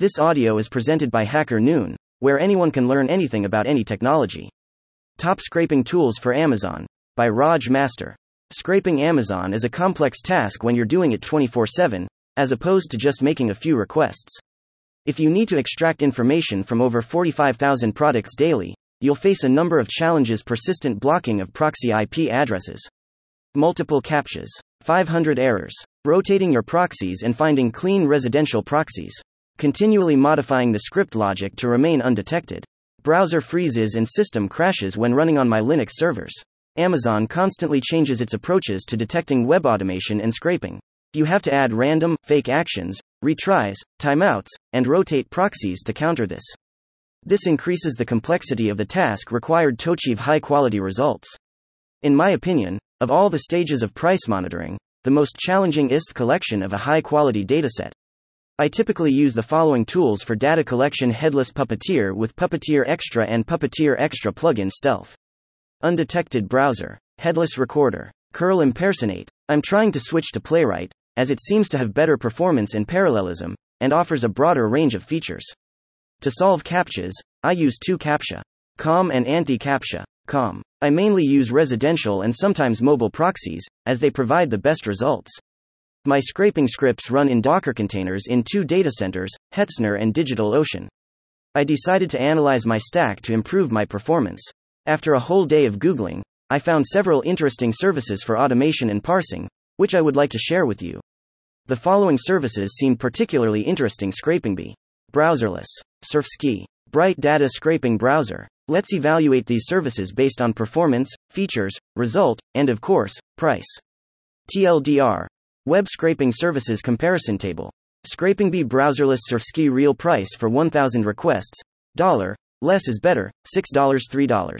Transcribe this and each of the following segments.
This audio is presented by Hacker Noon, where anyone can learn anything about any technology. Top Scraping Tools for Amazon by Raj Master. Scraping Amazon is a complex task when you're doing it 24 7, as opposed to just making a few requests. If you need to extract information from over 45,000 products daily, you'll face a number of challenges persistent blocking of proxy IP addresses, multiple CAPTCHAs, 500 errors, rotating your proxies and finding clean residential proxies, continually modifying the script logic to remain undetected. Browser freezes and system crashes when running on my Linux servers. Amazon constantly changes its approaches to detecting web automation and scraping. You have to add random, fake actions, retries, timeouts, and rotate proxies to counter this. This increases the complexity of the task required to achieve high quality results. In my opinion, of all the stages of price monitoring, the most challenging is the collection of a high quality dataset. I typically use the following tools for data collection Headless Puppeteer with Puppeteer Extra and Puppeteer Extra plugin Stealth. Undetected Browser. Headless Recorder. Curl Impersonate. I'm trying to switch to Playwright, as it seems to have better performance and parallelism, and offers a broader range of features. To solve CAPTCHAs, I use two CAPTCHA COM and anti CAPTCHA. COM. I mainly use residential and sometimes mobile proxies, as they provide the best results. My scraping scripts run in Docker containers in two data centers, Hetzner and DigitalOcean. I decided to analyze my stack to improve my performance. After a whole day of Googling, I found several interesting services for automation and parsing, which I would like to share with you. The following services seem particularly interesting ScrapingBee. Browserless. Surfsky. Bright Data Scraping Browser. Let's evaluate these services based on performance, features, result, and of course, price. TLDR. Web Scraping Services Comparison Table. ScrapingBee Browserless Surfsky Real Price for 1000 requests. Dollar. Less is better. $6 $3.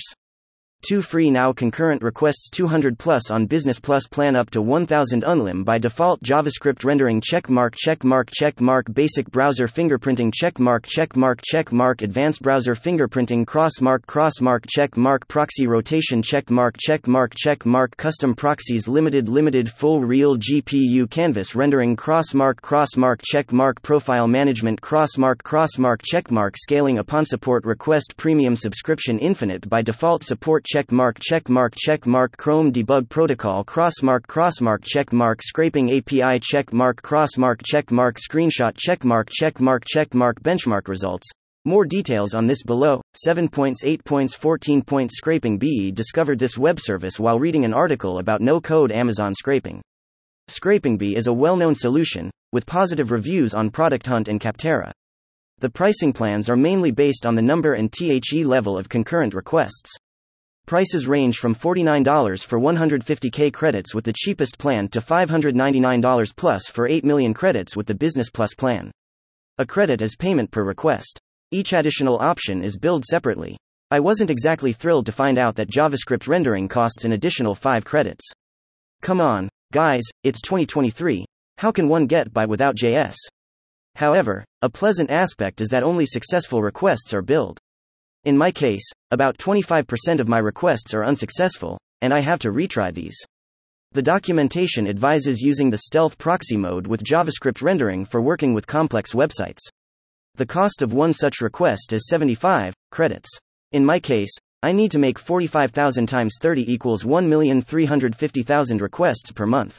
2 free now concurrent requests 200 plus on business plus plan up to 1000 unlim by default javascript rendering check mark check mark check mark basic browser fingerprinting check mark check mark check mark advanced browser fingerprinting cross mark cross mark check mark proxy rotation check mark check mark check mark custom proxies limited limited full real gpu canvas rendering cross mark cross mark check mark profile management cross mark cross mark check mark scaling upon support request premium subscription infinite by default support checkmark checkmark checkmark Chrome debug protocol crossmark crossmark checkmark scraping API checkmark crossmark checkmark screenshot checkmark checkmark checkmark benchmark results. More details on this below. 7 points 8 points 14 points ScrapingBee discovered this web service while reading an article about no-code Amazon scraping. Scraping ScrapingBee is a well-known solution with positive reviews on Product Hunt and Capterra. The pricing plans are mainly based on the number and THE level of concurrent requests. Prices range from $49 for 150k credits with the cheapest plan to $599 plus for 8 million credits with the Business Plus plan. A credit is payment per request. Each additional option is billed separately. I wasn't exactly thrilled to find out that JavaScript rendering costs an additional 5 credits. Come on, guys, it's 2023. How can one get by without JS? However, a pleasant aspect is that only successful requests are billed. In my case, about 25% of my requests are unsuccessful, and I have to retry these. The documentation advises using the stealth proxy mode with JavaScript rendering for working with complex websites. The cost of one such request is 75 credits. In my case, I need to make 45,000 times 30 equals 1,350,000 requests per month.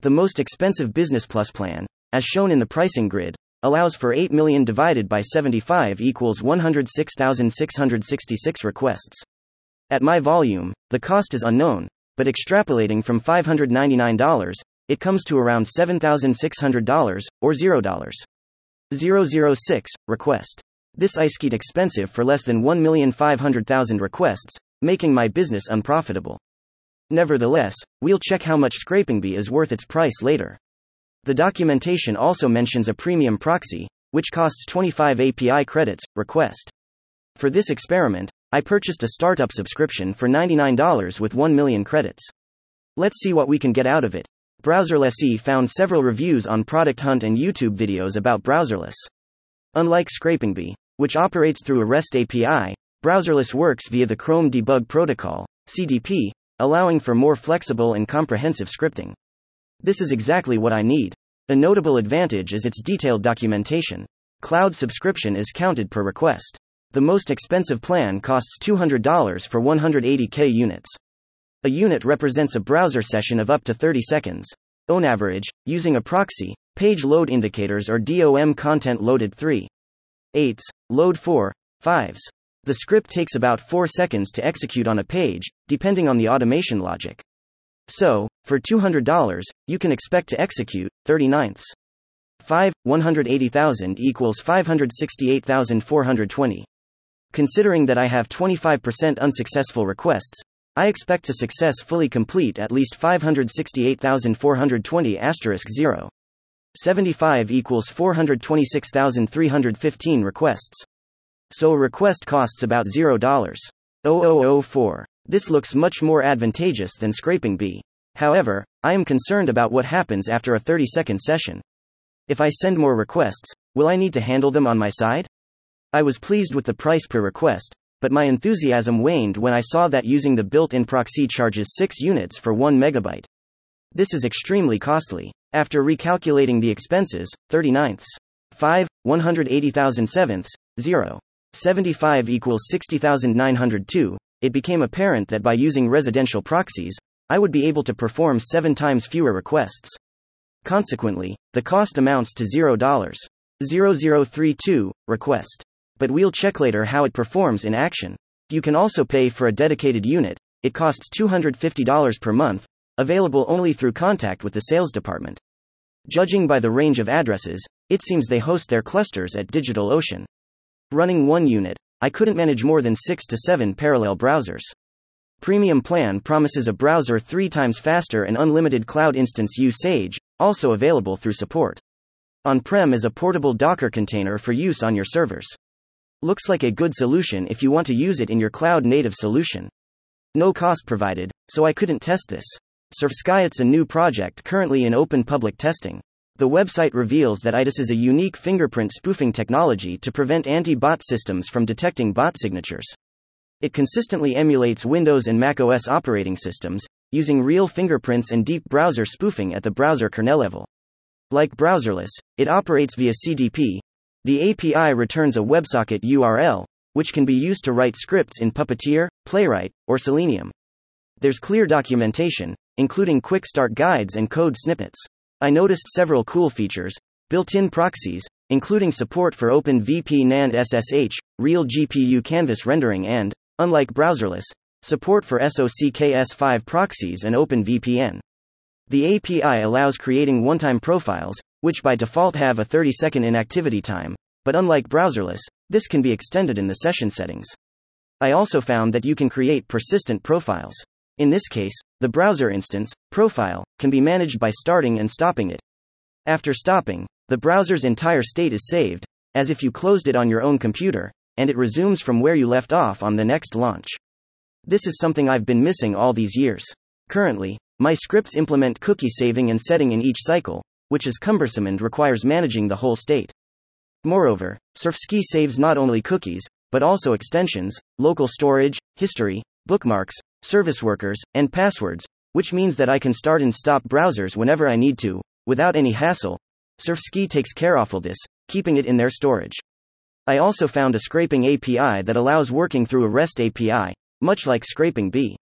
The most expensive Business Plus plan, as shown in the pricing grid, allows for 8 million divided by 75 equals 106,666 requests. At my volume, the cost is unknown, but extrapolating from $599, it comes to around $7,600, or $0. 006, request. This IceKeat expensive for less than 1,500,000 requests, making my business unprofitable. Nevertheless, we'll check how much ScrapingBee is worth its price later. The documentation also mentions a premium proxy, which costs 25 API credits, request. For this experiment, I purchased a startup subscription for $99 with 1 million credits. Let's see what we can get out of it. Browserless found several reviews on Product Hunt and YouTube videos about Browserless. Unlike ScrapingBee, which operates through a REST API, Browserless works via the Chrome Debug Protocol, CDP, allowing for more flexible and comprehensive scripting. This is exactly what I need. A notable advantage is its detailed documentation. cloud subscription is counted per request. The most expensive plan costs $200 for 180K units. A unit represents a browser session of up to 30 seconds. On average, using a proxy, page load indicators or DOM content loaded 3. 8s, load 4, 5s. The script takes about 4 seconds to execute on a page, depending on the automation logic. So, for $200, you can expect to execute 39ths. 5, 180,000 equals 568,420. Considering that I have 25% unsuccessful requests, I expect to successfully complete at least 568,420 asterisk 0. 75 equals 426,315 requests. So a request costs about $0. 0004. This looks much more advantageous than ScrapingBee. However, I am concerned about what happens after a 30 second session. If I send more requests, will I need to handle them on my side? I was pleased with the price per request, but my enthusiasm waned when I saw that using the built in proxy charges 6 units for 1 megabyte. This is extremely costly. After recalculating the expenses, 39ths, 5, 180,000 sevenths, 0. 75 equals 60,902, it became apparent that by using residential proxies, I would be able to perform 7 times fewer requests. Consequently, the cost amounts to $0. 0032, request. But we'll check later how it performs in action. You can also pay for a dedicated unit, it costs $250 per month, available only through contact with the sales department. Judging by the range of addresses, it seems they host their clusters at DigitalOcean. Running one unit, I couldn't manage more than 6 to 7 parallel browsers. Premium plan promises a browser 3 times faster and unlimited cloud instance usage, also available through support. On prem is a portable Docker container for use on your servers. Looks like a good solution if you want to use it in your cloud native solution. No cost provided, so I couldn't test this. Surfsky is a new project currently in open public testing. The website reveals that IDIS is a unique fingerprint spoofing technology to prevent anti bot systems from detecting bot signatures. It consistently emulates Windows and Mac OS operating systems, using real fingerprints and deep browser spoofing at the browser kernel level. Like Browserless, it operates via CDP. The API returns a WebSocket URL, which can be used to write scripts in Puppeteer, Playwright, or Selenium. There's clear documentation, including quick start guides and code snippets. I noticed several cool features built in proxies, including support for OpenVPN and SSH, real GPU canvas rendering, and, unlike Browserless, support for SOCKS5 proxies and OpenVPN. The API allows creating one time profiles, which by default have a 30 second inactivity time, but unlike Browserless, this can be extended in the session settings. I also found that you can create persistent profiles. In this case, the browser instance, profile, can be managed by starting and stopping it. After stopping, the browser's entire state is saved, as if you closed it on your own computer, and it resumes from where you left off on the next launch. This is something I've been missing all these years. Currently, my scripts implement cookie saving and setting in each cycle, which is cumbersome and requires managing the whole state. Moreover, Surfsky saves not only cookies, but also extensions, local storage, history, bookmarks, service workers, and passwords, which means that I can start and stop browsers whenever I need to, without any hassle. Surfsky takes care of all this, keeping it in their storage. I also found a scraping API that allows working through a REST API, much like ScrapingBee.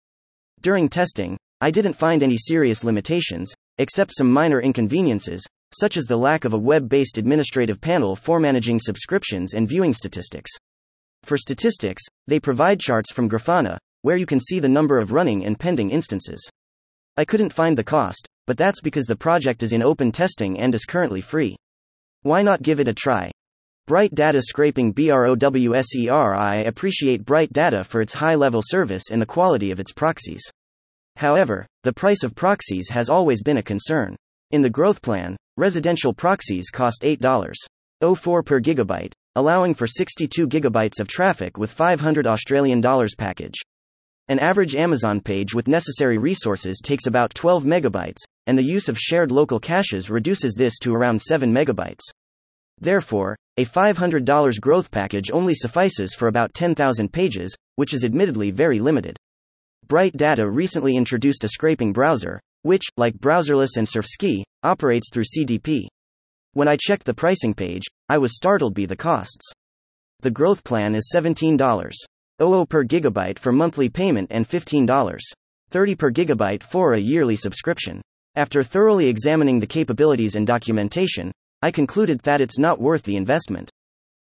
During testing, I didn't find any serious limitations, except some minor inconveniences, such as the lack of a web based administrative panel for managing subscriptions and viewing statistics. For statistics, they provide charts from Grafana, where you can see the number of running and pending instances. I couldn't find the cost, but that's because the project is in open testing and is currently free. Why not give it a try? Bright Data Scraping BROWSER I appreciate Bright Data for its high level service and the quality of its proxies. However, the price of proxies has always been a concern. In the growth plan, residential proxies cost $8.04 per gigabyte, allowing for 62 gigabytes of traffic with 500 Australian dollars package. An average Amazon page with necessary resources takes about 12 megabytes, and the use of shared local caches reduces this to around 7 megabytes. Therefore, a $500 growth package only suffices for about 10,000 pages, which is admittedly very limited. Bright Data recently introduced a scraping browser, which, like Browserless and Surfsky, operates through CDP. When I checked the pricing page, I was startled by the costs. The growth plan is $17.00 per gigabyte for monthly payment and $15.30 per gigabyte for a yearly subscription. After thoroughly examining the capabilities and documentation, I concluded that it's not worth the investment.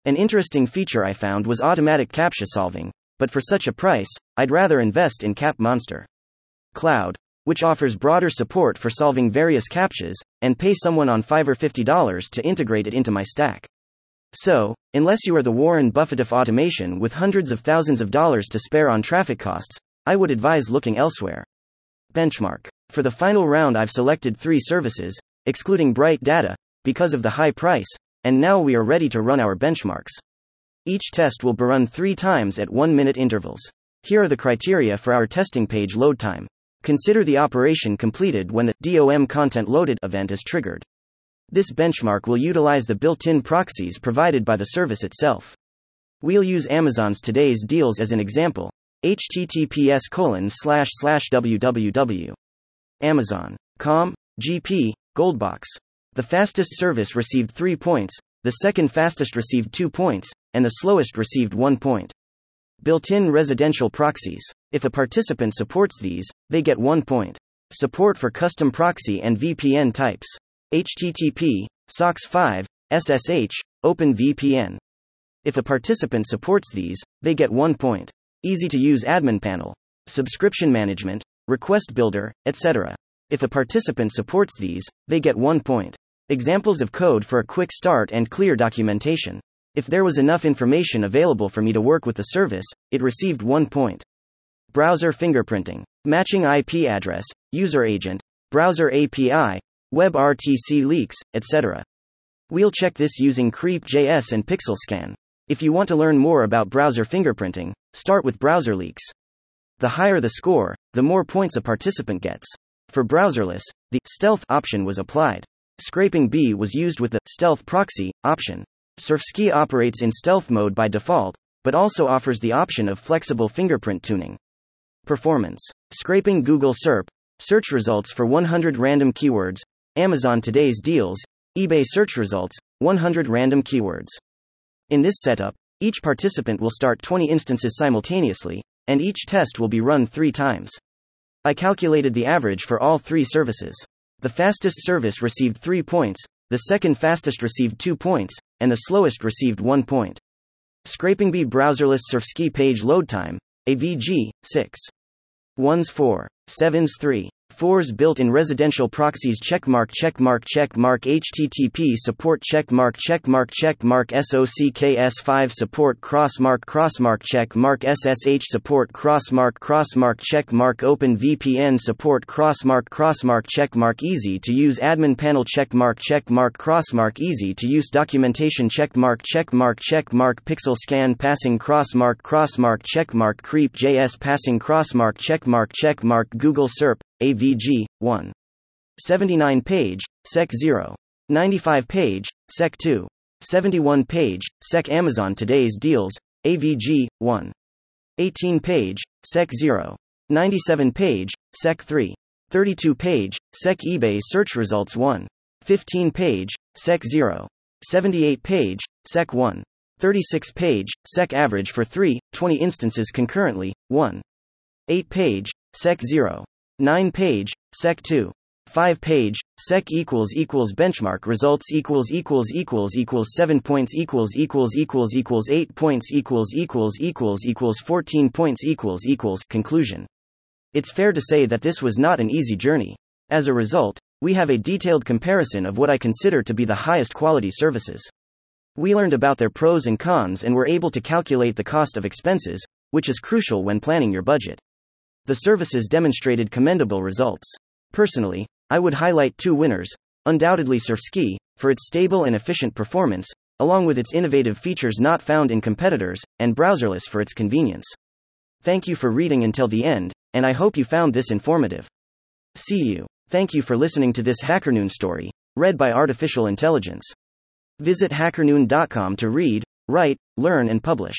An interesting feature I found was automatic CAPTCHA solving, but for such a price, I'd rather invest in CapMonster Cloud, which offers broader support for solving various CAPTCHAs, and pay someone on Fiverr $50 to integrate it into my stack. So, unless you are the Warren Buffett of automation with hundreds of thousands of dollars to spare on traffic costs, I would advise looking elsewhere. Benchmark. For the final round, I've selected three services, excluding Bright Data, because of the high price, and now we are ready to run our benchmarks. Each test will be run three times at one minute intervals. Here are the criteria for our testing page load time. Consider the operation completed when the DOM content loaded event is triggered. This benchmark will utilize the built in proxies provided by the service itself. We'll use Amazon's today's deals as an example. https colon slash slash www. Amazon.com, GP, Goldbox. The fastest service received 3 points, the second fastest received 2 points, and the slowest received 1 point. Built in residential proxies. If a participant supports these, they get 1 point. Support for custom proxy and VPN types. HTTP, SOCKS 5, SSH, OpenVPN. If a participant supports these, they get 1 point. Easy to use admin panel, subscription management, request builder, etc. If a participant supports these, they get 1 point. Examples of code for a quick start and clear documentation. If there was enough information available for me to work with the service, it received 1 point. Browser fingerprinting, matching IP address, user agent, browser API, WebRTC leaks, etc. We'll check this using Creep.js and PixelScan. If you want to learn more about browser fingerprinting, start with browser leaks. The higher the score, the more points a participant gets. For browserless, the stealth option was applied. ScrapingBee was used with the stealth proxy option. Surfsky operates in stealth mode by default, but also offers the option of flexible fingerprint tuning. Performance Scraping Google SERP, search results for 100 random keywords, Amazon Today's Deals, eBay search results, 100 random keywords. In this setup, each participant will start 20 instances simultaneously, and each test will be run three times. I calculated the average for all three services. The fastest service received 3 points, the second fastest received 2 points, and the slowest received 1 point. ScrapingBee browserless Surfsky page load time, AVG, 6. 1s 4. 7s 3. 4's built-in residential proxies checkmark checkmark checkmark http support checkmark checkmark checkmark socks5 support crossmark crossmark checkmark ssh support crossmark crossmark checkmark openvpn support crossmark crossmark checkmark easy to use admin panel checkmark checkmark crossmark easy to use documentation checkmark checkmark checkmark pixel scan passing crossmark crossmark checkmark creep js passing crossmark checkmark checkmark google serp AVG, 1. 79 page, Sec 0. 95 page, Sec 2. 71 page, Sec Amazon Today's Deals, AVG, 1. 18 page, Sec 0. 97 page, Sec 3. 32 page, Sec eBay Search Results 1. 15 page, Sec 0. 78 page, Sec 1. 36 page, Sec average for 3, 20 instances concurrently, 1. 8 page, Sec 0. 9 page, sec 2. 5 page, sec equals equals benchmark results equals equals equals equals 7 points equals equals equals equals 8 points equals equals equals equals 14 points equals equals conclusion. It's fair to say that this was not an easy journey. As a result, we have a detailed comparison of what I consider to be the highest quality services. We learned about their pros and cons and were able to calculate the cost of expenses, which is crucial when planning your budget. The services demonstrated commendable results. Personally, I would highlight two winners undoubtedly Surfsky, for its stable and efficient performance, along with its innovative features not found in competitors, and Browserless for its convenience. Thank you for reading until the end, and I hope you found this informative. See you. Thank you for listening to this HackerNoon story, read by Artificial Intelligence. Visit hackerNoon.com to read, write, learn, and publish.